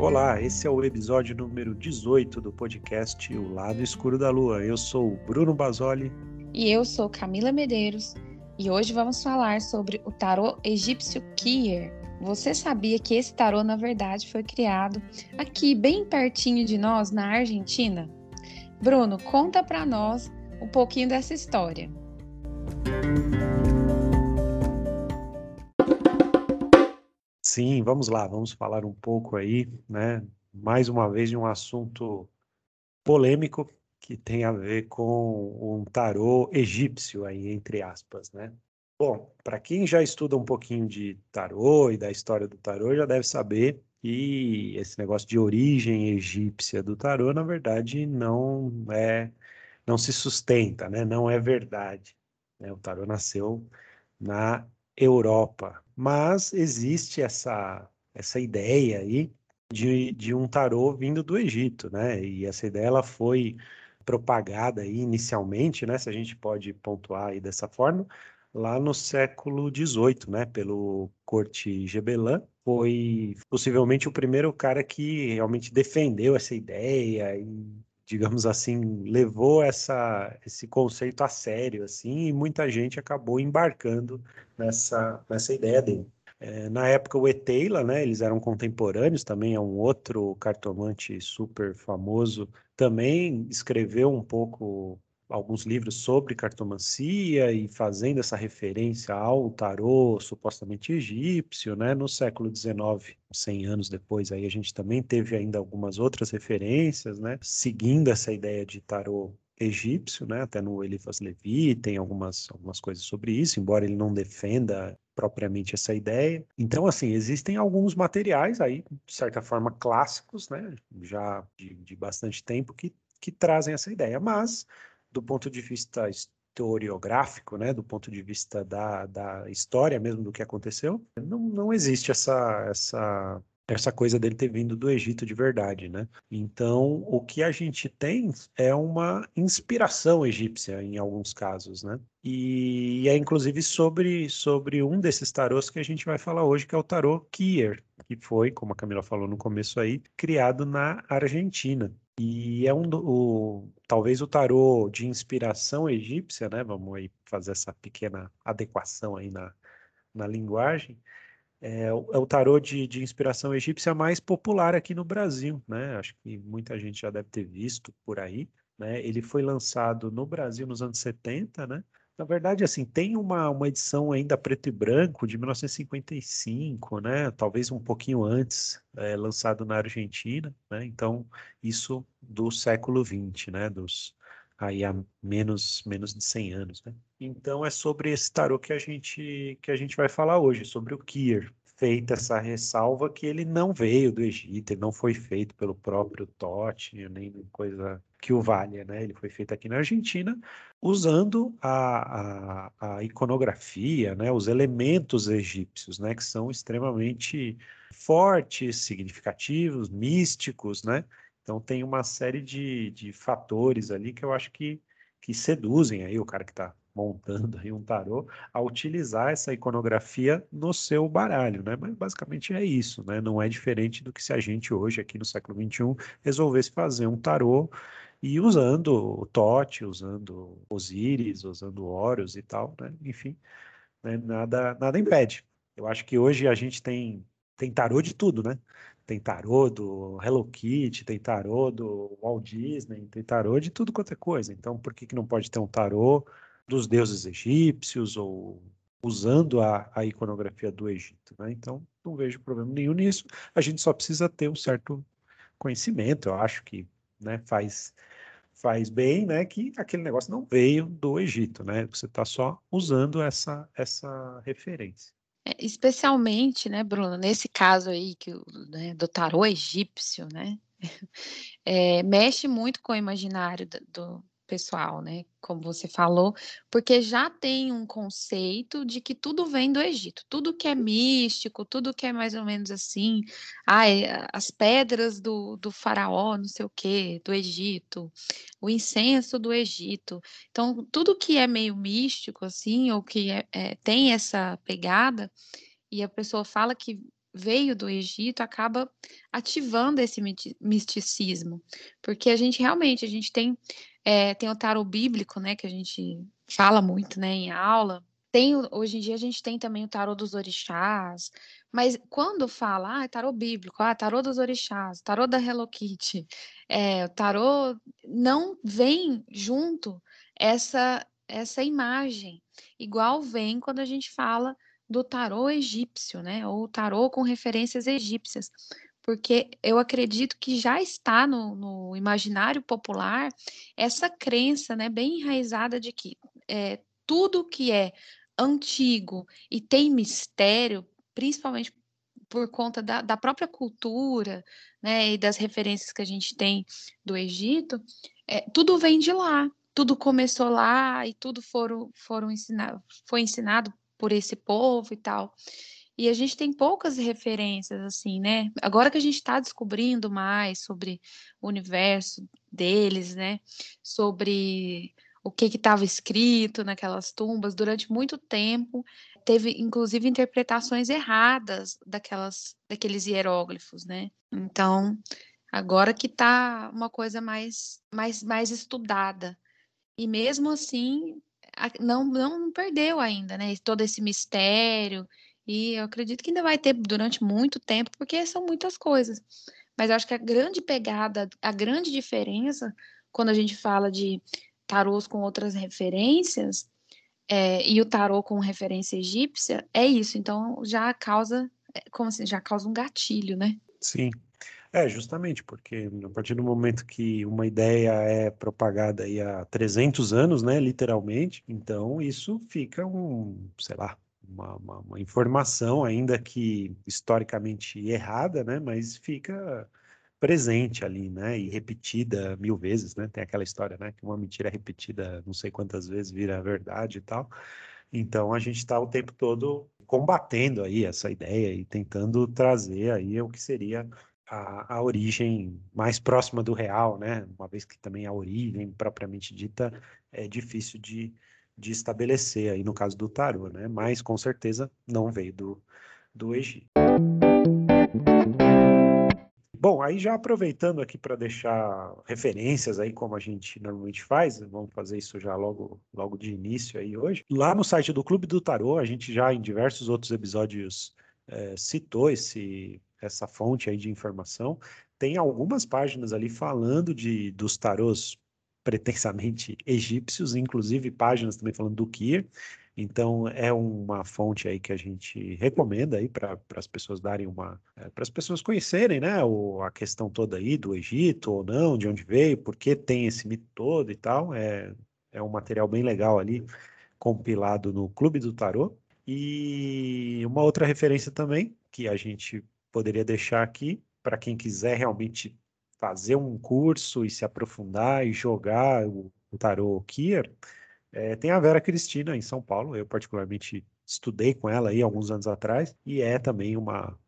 Olá, esse é o episódio número 18 do podcast O Lado Escuro da Lua. Eu sou Bruno Basoli. E eu sou Camila Medeiros. E hoje vamos falar sobre o tarô egípcio Kier. Você sabia que esse tarô, na verdade, foi criado aqui, bem pertinho de nós, na Argentina? Bruno, conta para nós um pouquinho dessa história. Sim, vamos lá, vamos falar um pouco aí, né? Mais uma vez de um assunto polêmico que tem a ver com um tarô egípcio aí, entre aspas, né? Bom, para quem já estuda um pouquinho de tarô e da história do tarô, já deve saber que esse negócio de origem egípcia do tarô, na verdade, não é, não se sustenta, né? Não é verdade. Né? O tarô nasceu na Europa, mas existe essa, essa ideia aí de, de um tarô vindo do Egito, né? E essa ideia ela foi propagada aí inicialmente, né? Se a gente pode pontuar aí dessa forma, lá no século XVIII, né? Pelo Corte Gebelin, foi possivelmente o primeiro cara que realmente defendeu essa ideia e digamos assim, levou essa, esse conceito a sério, assim, e muita gente acabou embarcando nessa, nessa ideia dele. É, na época, o Eteila, né, eles eram contemporâneos, também é um outro cartomante super famoso, também escreveu um pouco alguns livros sobre cartomancia e fazendo essa referência ao tarô supostamente egípcio, né? No século XIX, 100 anos depois, aí a gente também teve ainda algumas outras referências, né? Seguindo essa ideia de tarô egípcio, né? Até no Eliphas Levi tem algumas, algumas coisas sobre isso, embora ele não defenda propriamente essa ideia. Então, assim, existem alguns materiais aí, de certa forma, clássicos, né? Já de, de bastante tempo que que trazem essa ideia, mas do ponto de vista historiográfico, né, do ponto de vista da, da história mesmo do que aconteceu, não, não existe essa, essa, essa coisa dele ter vindo do Egito de verdade, né? Então, o que a gente tem é uma inspiração egípcia em alguns casos, né? E, é inclusive sobre, sobre um desses tarôs que a gente vai falar hoje, que é o tarô Kier, que foi, como a Camila falou no começo aí, criado na Argentina. E é um o, talvez o tarô de inspiração egípcia, né? Vamos aí fazer essa pequena adequação aí na, na linguagem. É, é o tarô de, de inspiração egípcia mais popular aqui no Brasil, né? Acho que muita gente já deve ter visto por aí. Né? Ele foi lançado no Brasil nos anos 70, né? Na verdade, assim, tem uma, uma edição ainda preto e branco de 1955, né? Talvez um pouquinho antes, é, lançado na Argentina, né? Então, isso do século XX, né? Dos, aí há menos, menos de 100 anos, né? Então, é sobre esse tarô que a gente, que a gente vai falar hoje, sobre o Kier, feita essa ressalva que ele não veio do Egito, ele não foi feito pelo próprio Totti, nem coisa que o valha, né? Ele foi feito aqui na Argentina, usando a, a, a, iconografia, né? Os elementos egípcios, né? Que são extremamente fortes, significativos, místicos, né? Então tem uma série de, de fatores ali que eu acho que, que seduzem aí o cara que está montando aí um tarô a utilizar essa iconografia no seu baralho, né? Mas basicamente é isso, né? Não é diferente do que se a gente hoje aqui no século XXI resolvesse fazer um tarô e usando o Tote, usando Osíris, usando Horus e tal, né? Enfim, né? nada nada impede. Eu acho que hoje a gente tem tem tarô de tudo, né? Tem tarô do Hello Kitty, tem tarô do Walt Disney, tem tarô de tudo quanto é coisa. Então, por que, que não pode ter um tarô dos deuses egípcios ou usando a, a iconografia do Egito. Né? Então, não vejo problema nenhum nisso. A gente só precisa ter um certo conhecimento. Eu acho que né, faz faz bem, né, que aquele negócio não veio do Egito, né? Você está só usando essa essa referência. É, especialmente, né, Bruno, nesse caso aí que né, do tarô egípcio, né, é, mexe muito com o imaginário do, pessoal, né? Como você falou, porque já tem um conceito de que tudo vem do Egito, tudo que é místico, tudo que é mais ou menos assim, ai, as pedras do, do faraó, não sei o quê, do Egito, o incenso do Egito. Então, tudo que é meio místico, assim, ou que é, é, tem essa pegada, e a pessoa fala que veio do Egito acaba ativando esse misticismo, porque a gente realmente a gente tem é, tem o tarot bíblico, né, que a gente fala muito, né, em aula. Tem hoje em dia a gente tem também o tarot dos orixás, mas quando fala, ah, tarot bíblico, ah, tarot dos orixás, tarot da Hello Kitty, é, o tarot não vem junto essa essa imagem, igual vem quando a gente fala do tarô egípcio, né? Ou tarô com referências egípcias. Porque eu acredito que já está no, no imaginário popular essa crença, né, bem enraizada de que é, tudo que é antigo e tem mistério, principalmente por conta da, da, própria cultura, né, e das referências que a gente tem do Egito, é, tudo vem de lá, tudo começou lá e tudo foram, foram ensinado, foi ensinado por esse povo e tal. E a gente tem poucas referências, assim, né? Agora que a gente está descobrindo mais sobre o universo deles, né? Sobre o que estava escrito naquelas tumbas, durante muito tempo teve inclusive interpretações erradas daquelas daqueles hieróglifos, né? Então, agora que está uma coisa mais mais mais estudada. E mesmo assim, não, não perdeu ainda, né? Todo esse mistério. E eu acredito que ainda vai ter durante muito tempo, porque são muitas coisas. Mas acho que a grande pegada, a grande diferença, quando a gente fala de tarôs com outras referências, é, e o tarô com referência egípcia, é isso. Então já causa, é, como assim, já causa um gatilho, né? Sim. É, justamente, porque a partir do momento que uma ideia é propagada aí há 300 anos, né, literalmente, então isso fica um, sei lá, uma, uma, uma informação ainda que historicamente errada, né, mas fica presente ali, né, e repetida mil vezes, né, tem aquela história, né, que uma mentira repetida não sei quantas vezes vira verdade e tal, então a gente está o tempo todo combatendo aí essa ideia e tentando trazer aí o que seria a, a origem mais próxima do real, né? Uma vez que também a origem propriamente dita é difícil de, de estabelecer aí no caso do tarô, né? Mas com certeza não veio do, do Egito. Bom, aí já aproveitando aqui para deixar referências aí como a gente normalmente faz, vamos fazer isso já logo, logo de início aí hoje. Lá no site do Clube do Tarô, a gente já em diversos outros episódios é, citou esse essa fonte aí de informação, tem algumas páginas ali falando de dos tarôs pretensamente egípcios, inclusive páginas também falando do Kir. Então é uma fonte aí que a gente recomenda aí para as pessoas darem uma, é, para as pessoas conhecerem, né, o, a questão toda aí do Egito ou não, de onde veio, por que tem esse mito todo e tal. É, é um material bem legal ali compilado no Clube do Tarô. E uma outra referência também que a gente poderia deixar aqui para quem quiser realmente fazer um curso e se aprofundar e jogar o, o tarô Kier, é, tem a Vera Cristina em São Paulo. Eu particularmente estudei com ela aí alguns anos atrás e é também uma,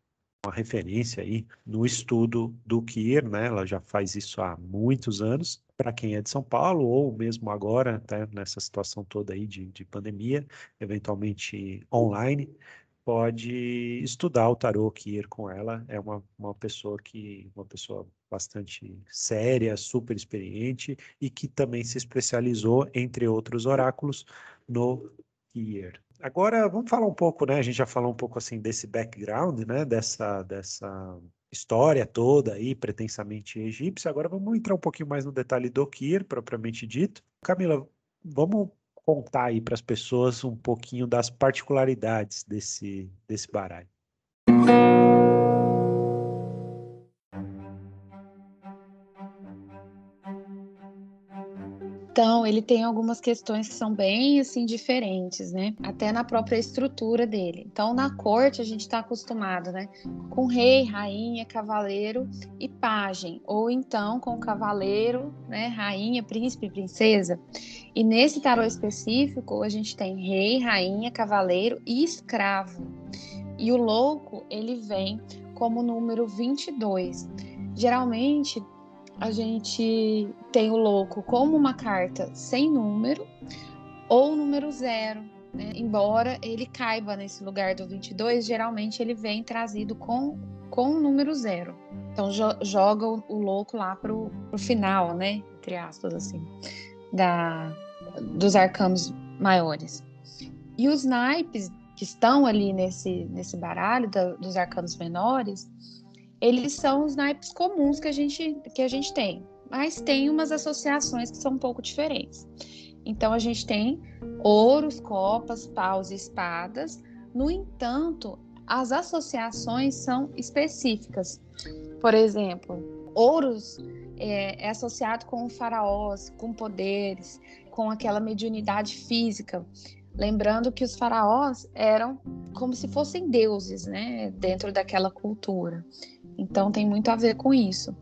uma referência aí no estudo do Kier, né? Ela já faz isso há muitos anos. Para quem é de São Paulo ou mesmo agora, tá, nessa situação toda aí de, de pandemia, eventualmente online, pode estudar o tarô ir com ela. É uma, uma pessoa que uma pessoa bastante séria, super experiente e que também se especializou, entre outros oráculos, no Kier. Agora vamos falar um pouco, né? A gente já falou um pouco assim desse background, né? Dessa dessa história toda aí pretensamente egípcia. Agora vamos entrar um pouquinho mais no detalhe do Kier propriamente dito. Camila, vamos contar aí para as pessoas um pouquinho das particularidades desse, desse baralho. Então, ele tem algumas questões que são bem assim diferentes, né? Até na própria estrutura dele. Então, na corte a gente está acostumado, né? Com rei, rainha, cavaleiro e pajem, ou então com cavaleiro, né? Rainha, príncipe, princesa. E nesse tarô específico a gente tem rei, rainha, cavaleiro e escravo. E o louco ele vem como número 22. Geralmente a gente tem o louco como uma carta sem número ou número zero, né? embora ele caiba nesse lugar do 22, geralmente ele vem trazido com, com o número zero. Então jo joga o, o, louco lá pro, pro final, né? Entre aspas, assim, da, dos arcanos maiores. E os naipes que estão ali nesse, nesse baralho da, dos arcanos menores, eles são os naipes comuns que a gente, que a gente tem, mas tem umas associações que são um pouco diferentes. Então a gente tem ouros, copas, paus e espadas. No entanto, as associações são específicas. Por exemplo, ouros é, é associado com faraós, com poderes, com aquela mediunidade física. Lembrando que os faraós eram como se fossem deuses, né, dentro daquela cultura. Então tem muito a ver com isso.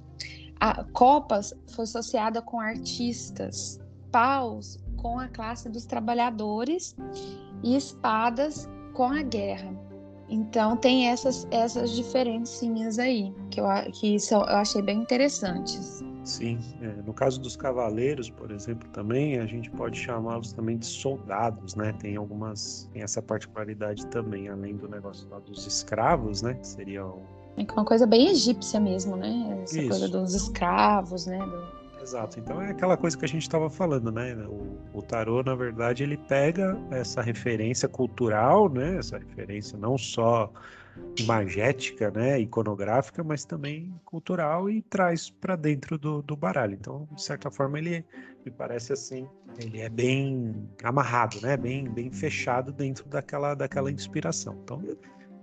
A Copas foi associada com artistas, paus com a classe dos trabalhadores e espadas com a guerra. Então tem essas essas diferencinhas aí que eu que são, eu achei bem interessantes. Sim, é, no caso dos cavaleiros, por exemplo, também a gente pode chamá-los também de soldados, né? Tem algumas, tem essa particularidade também, além do negócio lá dos escravos, né? Que seria o... é uma coisa bem egípcia mesmo, né? Essa Isso. coisa dos escravos, né? Do... Exato. Então é aquela coisa que a gente estava falando, né? O, o tarô, na verdade, ele pega essa referência cultural, né? Essa referência não só imagética, né, iconográfica, mas também cultural e traz para dentro do, do baralho. Então, de certa forma, ele me parece assim, ele é bem amarrado, né, bem, bem fechado dentro daquela, daquela inspiração. Então,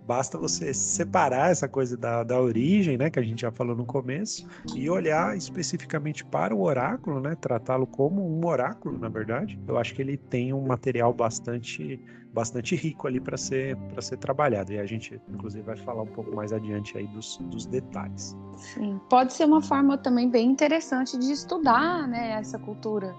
Basta você separar essa coisa da, da origem, né, que a gente já falou no começo, e olhar especificamente para o oráculo, né, tratá-lo como um oráculo, na verdade. Eu acho que ele tem um material bastante bastante rico ali para ser para ser trabalhado e a gente inclusive vai falar um pouco mais adiante aí dos, dos detalhes. Sim, pode ser uma forma também bem interessante de estudar, né, essa cultura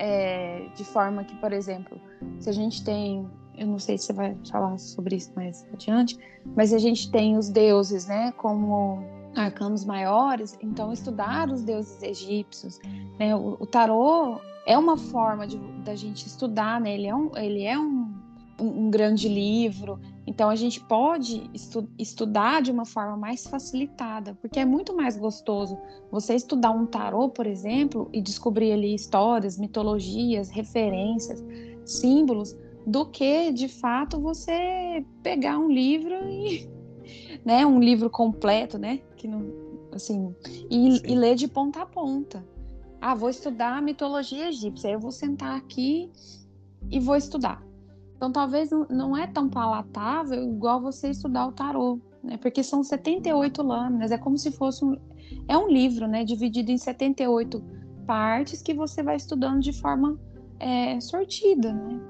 é, de forma que, por exemplo, se a gente tem eu não sei se você vai falar sobre isso mais adiante, mas a gente tem os deuses, né, como arcanos maiores, então estudar os deuses egípcios, né, o, o tarô é uma forma de, da gente estudar, né, ele é um, ele é um, um, um grande livro, então a gente pode estu, estudar de uma forma mais facilitada, porque é muito mais gostoso você estudar um tarô, por exemplo, e descobrir ali histórias, mitologias, referências, símbolos, do que de fato você pegar um livro e né um livro completo né que não assim e, e, ler de ponta a ponta. Ah vou estudar a mitologia egípcia eu vou sentar aqui e vou estudar. Então talvez não é tão palatável igual você estudar o tarô né porque são 78 lâminas é como se fosse um é um livro né dividido em 78 partes que você vai estudando de forma é, sortida né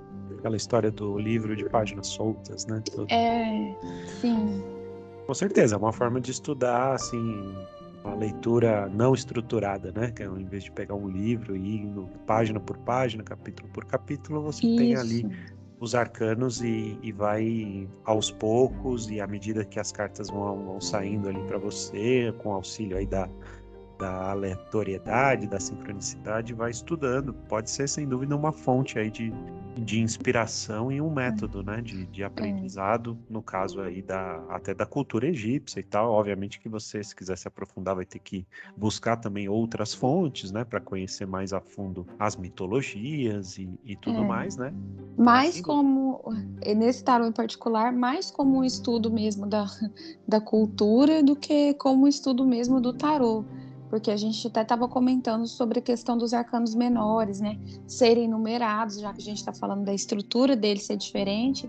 aquela história do livro de páginas soltas, né? É, sim. Com certeza, é uma forma de estudar, assim, uma leitura não estruturada, né? Que é, ao invés de pegar um livro e ir página por página, capítulo por capítulo, você Isso. tem ali os arcanos e, e, vai aos poucos e à medida que as cartas vão, vão saindo ali para você, com auxílio aí da, da aleatoriedade, da sincronicidade, vai estudando. Pode ser, sem dúvida, uma fonte aí de, de inspiração e um método, né, de, de aprendizado, no caso aí da, até da cultura egípcia e tal. Obviamente que você, se quiser se aprofundar, vai ter que buscar também outras fontes, né, para conhecer mais a fundo as mitologias e, e tudo é. mais, né? Mais assim, como, nesse tarô em particular, mais como um estudo mesmo da, da cultura do que como um estudo mesmo do tarô porque a gente até estava comentando sobre a questão dos arcanos menores, né, serem numerados, já que a gente está falando da estrutura dele ser diferente,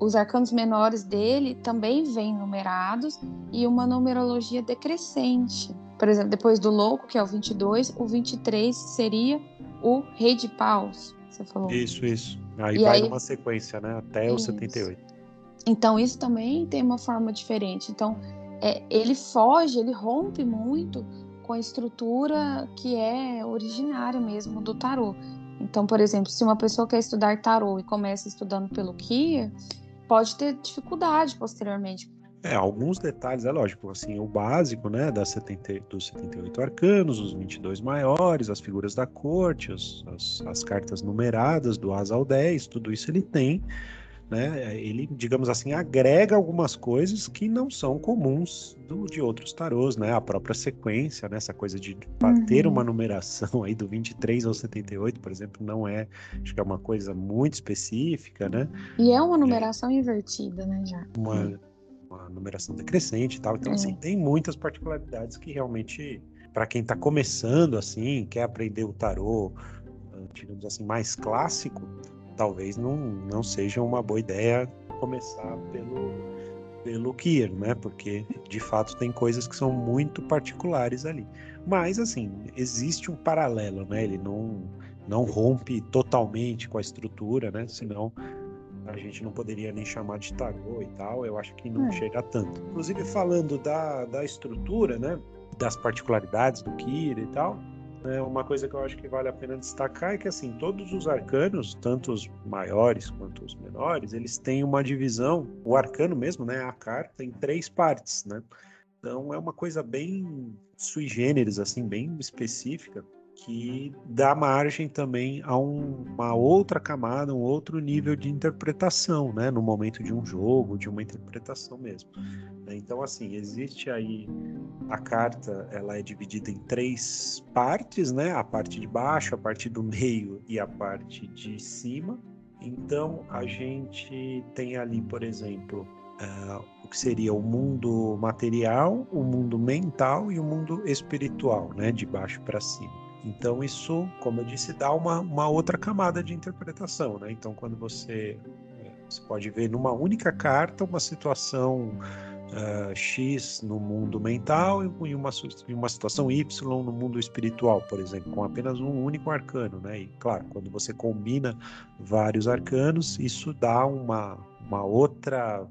os arcanos menores dele também vêm numerados e uma numerologia decrescente. Por exemplo, depois do louco, que é o 22, o 23 seria o rei de paus, você falou. Isso, isso. Aí e vai aí... numa sequência, né, até isso. o 78. Então, isso também tem uma forma diferente. Então, é, ele foge, ele rompe muito com a estrutura que é originária mesmo do tarô. Então, por exemplo, se uma pessoa quer estudar tarô e começa estudando pelo Kia, pode ter dificuldade posteriormente. É, alguns detalhes, é lógico, assim, o básico, né, das 70, dos 78 arcanos, os 22 maiores, as figuras da corte, as, as, as cartas numeradas do Asa ao 10, tudo isso ele tem, né? Ele, digamos assim, agrega algumas coisas que não são comuns do, de outros tarôs, né? A própria sequência, né? Essa coisa de uhum. ter uma numeração aí do 23 ao 78, por exemplo, não é, acho que é uma coisa muito específica, né? E é uma numeração é, invertida, né, já? Uma, uma numeração decrescente e tal. Então, assim, é. assim, tem muitas particularidades que realmente, para quem está começando, assim, quer aprender o tarô, digamos assim, mais clássico, talvez não, não seja uma boa ideia começar pelo, pelo Kier, né? Porque de fato tem coisas que são muito particulares ali. Mas assim, existe um paralelo, né? Ele não, não rompe totalmente com a estrutura, né? Senão a gente não poderia nem chamar de tarô e tal. Eu acho que não é. chega tanto. Inclusive falando da, da estrutura, né? Das particularidades do Kier e tal é, uma coisa que eu acho que vale a pena destacar é que assim todos os arcanos, tanto os maiores quanto os menores, eles têm uma divisão. O arcano mesmo, né, a carta, em três partes, né? Então é uma coisa bem sui generis, assim, bem específica que dá margem também a um, uma outra camada, um outro nível de interpretação, né, no momento de um jogo, de uma interpretação mesmo. Então, assim, existe aí a carta, ela é dividida em três partes, né, a parte de baixo, a parte do meio e a parte de cima. Então, a gente tem ali, por exemplo, uh, o que seria o mundo material, o mundo mental e o mundo espiritual, né, de baixo para cima. Então, isso, como eu disse, dá uma, uma outra camada de interpretação. Né? Então, quando você, é, você pode ver numa única carta uma situação uh, X no mundo mental e uma, uma situação Y no mundo espiritual, por exemplo, com apenas um único arcano. Né? E, claro, quando você combina vários arcanos, isso dá uma, uma outra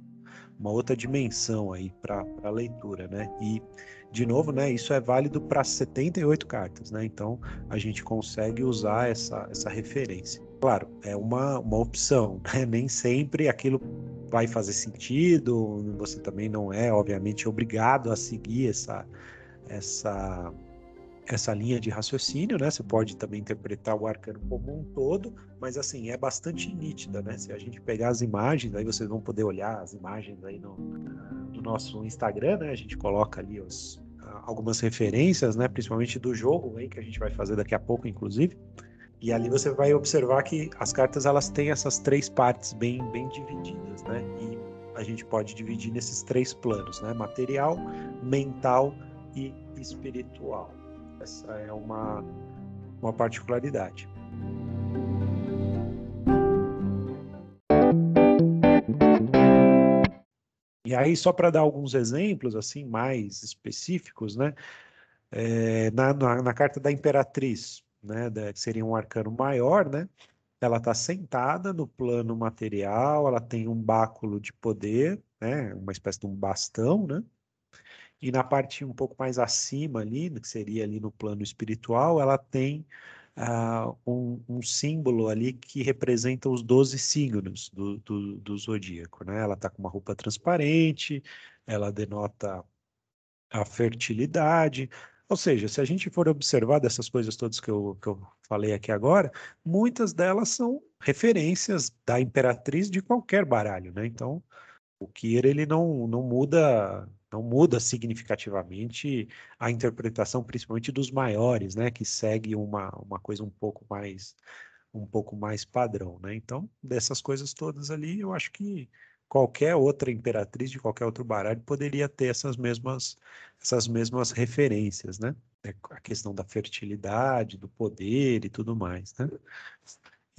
uma outra dimensão aí para a leitura, né? E de novo, né, isso é válido para 78 cartas, né? Então a gente consegue usar essa, essa referência. Claro, é uma, uma opção, né? nem sempre aquilo vai fazer sentido, você também não é, obviamente, obrigado a seguir essa, essa, essa linha de raciocínio, né? Você pode também interpretar o arcano como um todo, mas assim, é bastante nítida, né? Se a gente pegar as imagens, aí vocês vão poder olhar as imagens aí no, do nosso Instagram, né? A gente coloca ali os, algumas referências, né? Principalmente do jogo aí que a gente vai fazer daqui a pouco, inclusive. E ali você vai observar que as cartas elas têm essas três partes bem, bem divididas, né? E a gente pode dividir nesses três planos, né? Material, mental e espiritual. Essa é uma, uma particularidade. E aí, só para dar alguns exemplos assim mais específicos, né? É, na, na, na, carta da Imperatriz, né, da, que seria um arcano maior, né? Ela está sentada no plano material, ela tem um báculo de poder, né? Uma espécie de um bastão, né? E na parte um pouco mais acima ali, que seria ali no plano espiritual, ela tem uh, um, um, símbolo ali que representa os 12 signos do, do, do zodíaco. Né? Ela está com uma roupa transparente, ela denota a fertilidade. Ou seja, se a gente for observar dessas coisas todas que eu, que eu falei aqui agora, muitas delas são referências da imperatriz de qualquer baralho, né? Então, o Kier ele não, não muda não muda significativamente a interpretação, principalmente dos maiores, né, que segue uma, uma coisa um pouco mais um pouco mais padrão, né? Então, dessas coisas todas ali, eu acho que qualquer outra imperatriz de qualquer outro baralho poderia ter essas mesmas essas mesmas referências, né? É a questão da fertilidade, do poder e tudo mais, né?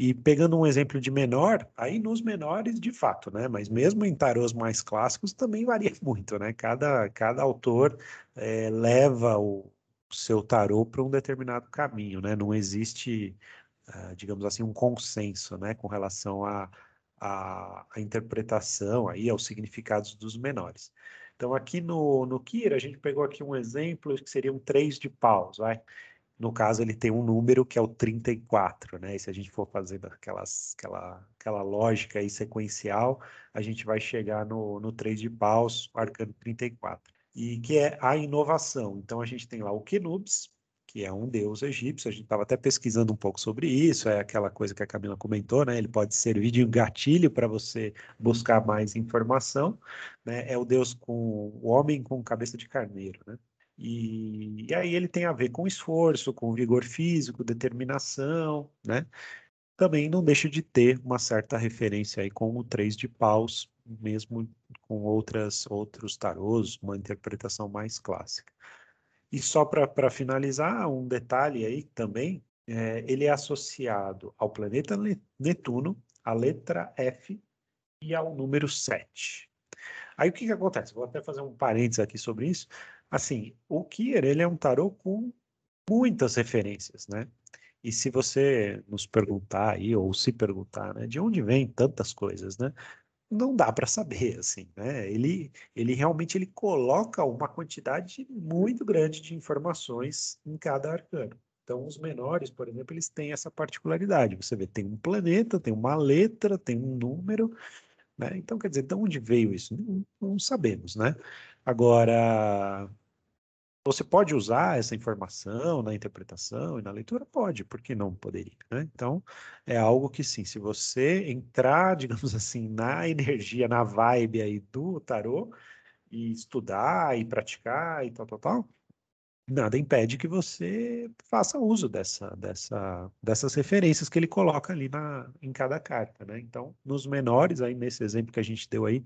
E pegando um exemplo de menor, aí nos menores de fato, né? Mas mesmo em tarôs mais clássicos também varia muito, né? Cada, cada autor é, leva o, seu tarô para um determinado caminho, né? Não existe, uh, digamos assim, um consenso, né? Com relação à a, a, a, interpretação aí aos significados dos menores. Então aqui no, no Kira a gente pegou aqui um exemplo que seria um três de paus, vai? No caso, ele tem um número que é o 34, né? E se a gente for fazendo aquelas, aquela, aquela lógica aí sequencial, a gente vai chegar no, no 3 de paus, arcano 34. E que é a inovação. Então, a gente tem lá o Kenubis, que é um deus egípcio. A gente estava até pesquisando um pouco sobre isso, é aquela coisa que a Camila comentou, né? Ele pode servir de gatilho para você buscar mais informação, né? É o deus com o homem com cabeça de carneiro, né? E, e aí ele tem a ver com esforço, com vigor físico, determinação, né? Também não deixa de ter uma certa referência aí com o três de paus, mesmo com outras outros tarôs, uma interpretação mais clássica. E só para finalizar, um detalhe aí também, é, ele é associado ao planeta Netuno, à letra F e ao número 7. Aí o que, que acontece? Vou até fazer um parênteses aqui sobre isso. Assim, o Kier, ele é um tarô com muitas referências, né? E se você nos perguntar aí, ou se perguntar, né, de onde vem tantas coisas, né? não dá para saber, assim, né? Ele, ele realmente ele coloca uma quantidade muito grande de informações em cada arcano. Então, os menores, por exemplo, eles têm essa particularidade. Você vê, tem um planeta, tem uma letra, tem um número, né? Então, quer dizer, de onde veio isso? Não, não sabemos, né? Agora, você pode usar essa informação na interpretação e na leitura? Pode, por que não poderia? Né? Então, é algo que sim, se você entrar, digamos assim, na energia, na vibe aí do tarô, e estudar e praticar e tal, tal, tal, nada impede que você faça uso dessa, dessa, dessas referências que ele coloca ali na, em cada carta, né? Então, nos menores, aí nesse exemplo que a gente deu aí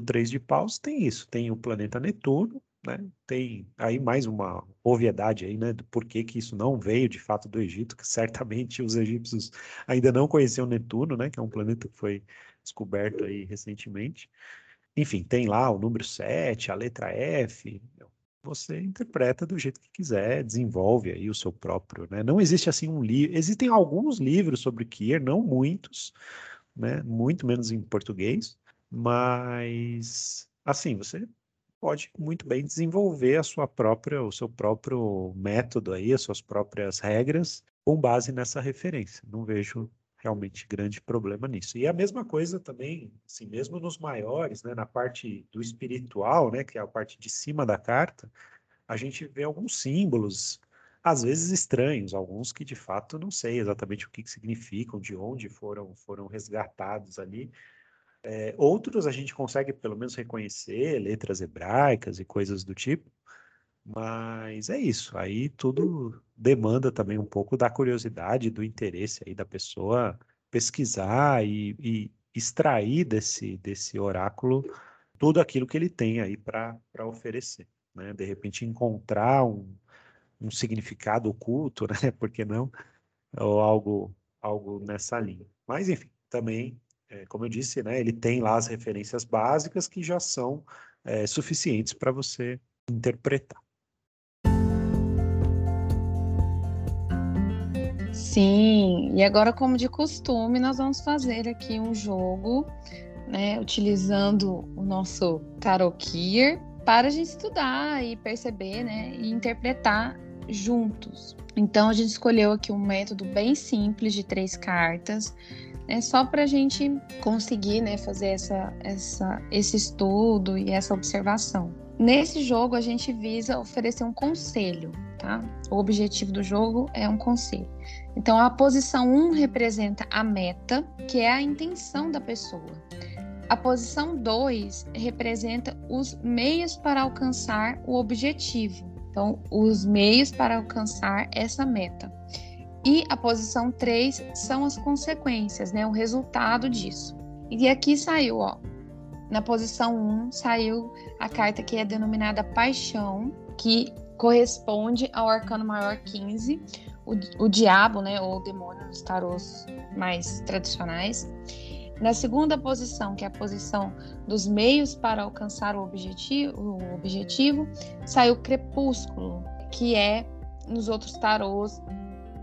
do três de paus, tem isso, tem o planeta Netuno, né? Tem aí mais uma obviedade aí, né, do porquê que isso não veio de fato do Egito, que certamente os egípcios ainda não conheciam Netuno, né, que é um planeta que foi descoberto aí recentemente. Enfim, tem lá o número 7, a letra F, você interpreta do jeito que quiser, desenvolve aí o seu próprio, né? Não existe assim um livro, existem alguns livros sobre Kier, não muitos, né? Muito menos em português, mas assim, você pode muito bem desenvolver a sua própria, o seu próprio método aí, as suas próprias regras com base nessa referência. Não vejo realmente grande problema nisso. E a mesma coisa também, assim, mesmo nos maiores, né, na parte do espiritual, né, que é a parte de cima da carta, a gente vê alguns símbolos, às vezes estranhos, alguns que de fato não sei exatamente o que, que significam, de onde foram foram resgatados ali, é, outros a gente consegue pelo menos reconhecer letras hebraicas e coisas do tipo, mas é isso. Aí tudo demanda também um pouco da curiosidade, do interesse aí da pessoa pesquisar e, e extrair desse, desse oráculo tudo aquilo que ele tem aí para oferecer. Né? De repente encontrar um, um significado oculto, né? Por que não? Ou algo, algo nessa linha. Mas, enfim, também é, como eu disse, né, ele tem lá as referências básicas que já são é, suficientes para você interpretar. Sim, e agora, como de costume, nós vamos fazer aqui um jogo, né, utilizando o nosso Tarokier para a gente estudar e perceber, né, e interpretar juntos. Então, a gente escolheu aqui um método bem simples de três cartas, é só para a gente conseguir né, fazer essa, essa, esse estudo e essa observação. Nesse jogo, a gente visa oferecer um conselho, tá? O objetivo do jogo é um conselho. Então, a posição 1 representa a meta, que é a intenção da pessoa. A posição 2 representa os meios para alcançar o objetivo. Então, os meios para alcançar essa meta. E a posição 3 são as consequências, né? O resultado disso. E aqui saiu, ó. Na posição 1 saiu a carta que é denominada Paixão, que corresponde ao arcano maior 15, o, o diabo, né, ou o demônio nos tarôs mais tradicionais. Na segunda posição, que é a posição dos meios para alcançar o objetivo, o objetivo saiu Crepúsculo, que é nos outros tarôs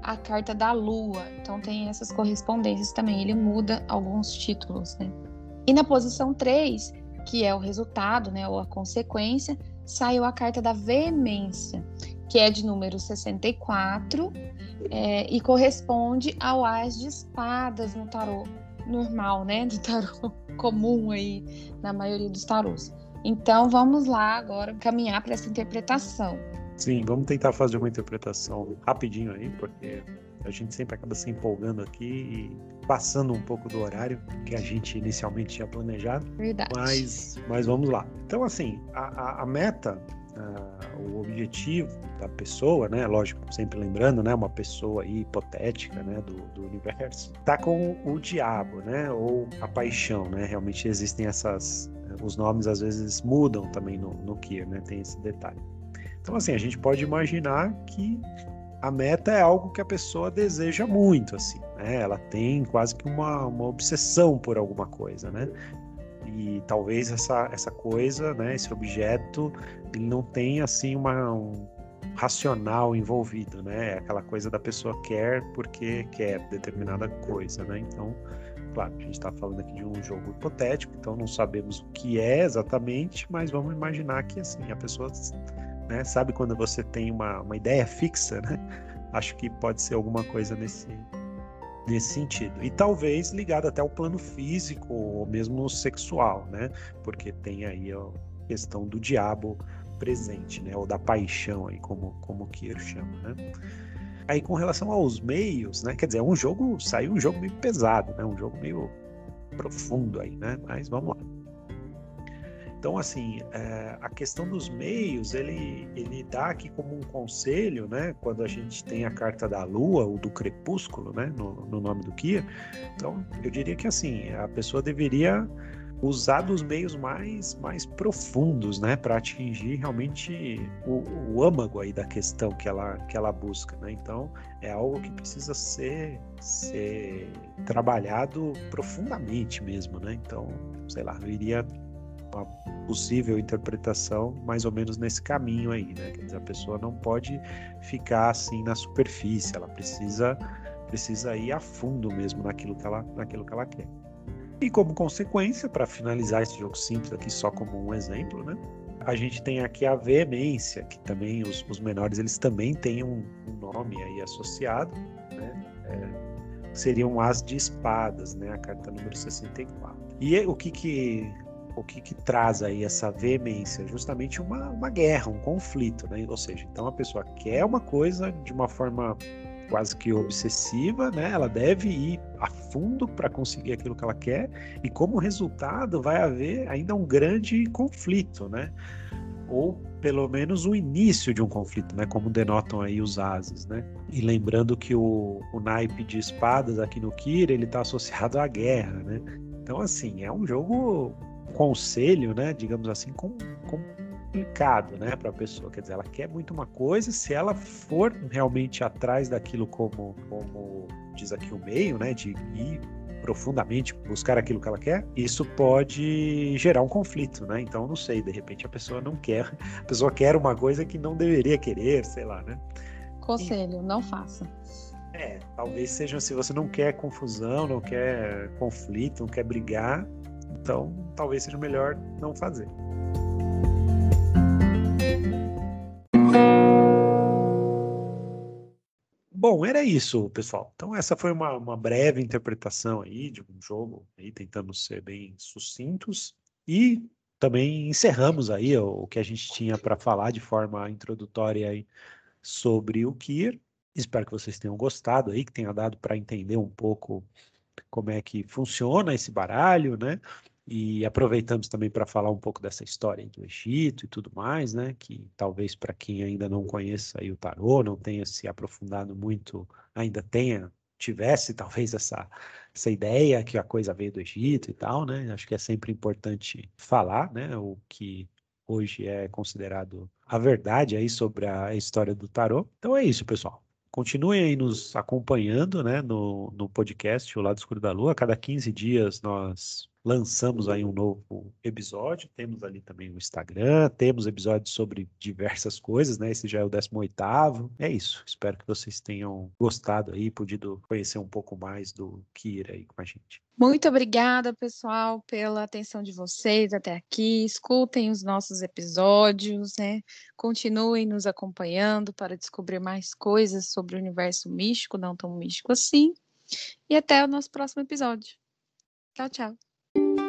a carta da lua. Então tem essas correspondências também. Ele muda alguns títulos, né? E na posição 3, que é o resultado, né, ou a consequência, saiu a carta da veemência, que é de número 64 é, e corresponde ao as de espadas no tarô normal, né, do tarô comum aí na maioria dos tarôs. Então vamos lá agora caminhar para essa interpretação. Sim, vamos tentar fazer uma interpretação rapidinho aí, porque a gente sempre acaba se empolgando aqui e passando um pouco do horário que a gente inicialmente tinha planejado. Verdade. Mas, mas vamos lá. Então, assim, a, a, a meta o objetivo da pessoa, né? Lógico, sempre lembrando, né? Uma pessoa aí hipotética, né? Do, do universo, tá com o diabo, né? Ou a paixão, né? Realmente existem essas, os nomes às vezes mudam também no, no Kier, né? Tem esse detalhe. Então, assim, a gente pode imaginar que a meta é algo que a pessoa deseja muito, assim, né? Ela tem quase que uma, uma obsessão por alguma coisa, né? E talvez essa, essa coisa, né, esse objeto, ele não tenha, assim, uma, um racional envolvido, né? É aquela coisa da pessoa quer porque quer determinada coisa, né? Então, claro, a gente está falando aqui de um jogo hipotético, então não sabemos o que é exatamente, mas vamos imaginar que, assim, a pessoa né? Sabe quando você tem uma, uma ideia fixa, né? Acho que pode ser alguma coisa nesse, nesse sentido. E talvez ligado até ao plano físico ou mesmo sexual, né? Porque tem aí a questão do diabo presente, né? Ou da paixão aí, como, como Kier chama, né? Aí com relação aos meios, né? Quer dizer, é um jogo, saiu um jogo meio pesado, né? Um jogo meio profundo aí, né? Mas vamos lá. Então, assim, é, a questão dos meios, ele, ele dá aqui como um conselho, né? Quando a gente tem a carta da lua, ou do crepúsculo, né? No, no nome do Kia. Então, eu diria que, assim, a pessoa deveria usar dos meios mais, mais profundos, né, para atingir realmente o, o, âmago aí da questão que ela, que ela busca, né? Então é algo que precisa ser, ser trabalhado profundamente mesmo, né? Então, sei lá, eu iria uma possível interpretação mais ou menos nesse caminho aí, né? Quer dizer, a pessoa não pode ficar assim na superfície, ela precisa precisa ir a fundo mesmo naquilo que ela, naquilo que ela quer. E como consequência, para finalizar esse jogo simples aqui só como um exemplo, né? A gente tem aqui a veemência, que também os, os menores eles também têm um, um nome aí associado, né? É, seria um as de espadas, né? A carta número 64. E o que que o que, que, traz aí essa veemência? Justamente uma, uma guerra, um conflito, né? Ou seja, então a pessoa quer uma coisa de uma forma quase que obsessiva, né? Ela deve ir a fundo para conseguir aquilo que ela quer e como resultado vai haver ainda um grande conflito, né? Ou pelo menos o início de um conflito, né? Como denotam aí os ases, né? E lembrando que o, o naipe de espadas aqui no Kira ele está associado à guerra, né? Então assim é um jogo conselho, né, digamos assim, com, complicado, né, para a pessoa. Quer dizer, ela quer muito uma coisa, se ela for realmente atrás daquilo como, como diz aqui o meio, né, de ir profundamente buscar aquilo que ela quer, isso pode gerar um conflito, né? Então, não sei, de repente a pessoa não quer, a pessoa quer uma coisa que não deveria querer, sei lá, né? Conselho, não faça. É, talvez seja se você não quer confusão, não quer conflito, não quer brigar, então, talvez seja melhor não fazer. Bom, era isso, pessoal. Então, essa foi uma, uma breve interpretação aí de um jogo, aí, tentando ser bem sucintos. E também encerramos aí o, o que a gente tinha para falar de forma introdutória aí sobre o Kier. Espero que vocês tenham gostado aí, que tenha dado para entender um pouco como é que funciona esse baralho, né? E aproveitamos também para falar um pouco dessa história do Egito e tudo mais, né? Que talvez para quem ainda não conheça o tarô, não tenha se aprofundado muito, ainda tenha, tivesse talvez essa, essa ideia que a coisa veio do Egito e tal, né? Acho que é sempre importante falar, né? O que hoje é considerado a verdade aí sobre a história do tarô. Então é isso, pessoal. Continuem aí nos acompanhando né, no, no podcast O Lado Escuro da Lua. A cada 15 dias nós lançamos aí um novo episódio. Temos ali também o Instagram, temos episódios sobre diversas coisas, né? Esse já é o 18º. É isso. Espero que vocês tenham gostado aí, podido conhecer um pouco mais do Kira aí com a gente. Muito obrigada, pessoal, pela atenção de vocês até aqui. Escutem os nossos episódios, né? Continuem nos acompanhando para descobrir mais coisas sobre o universo místico, não tão místico assim. E até o nosso próximo episódio. Tchau, tchau. Thank you.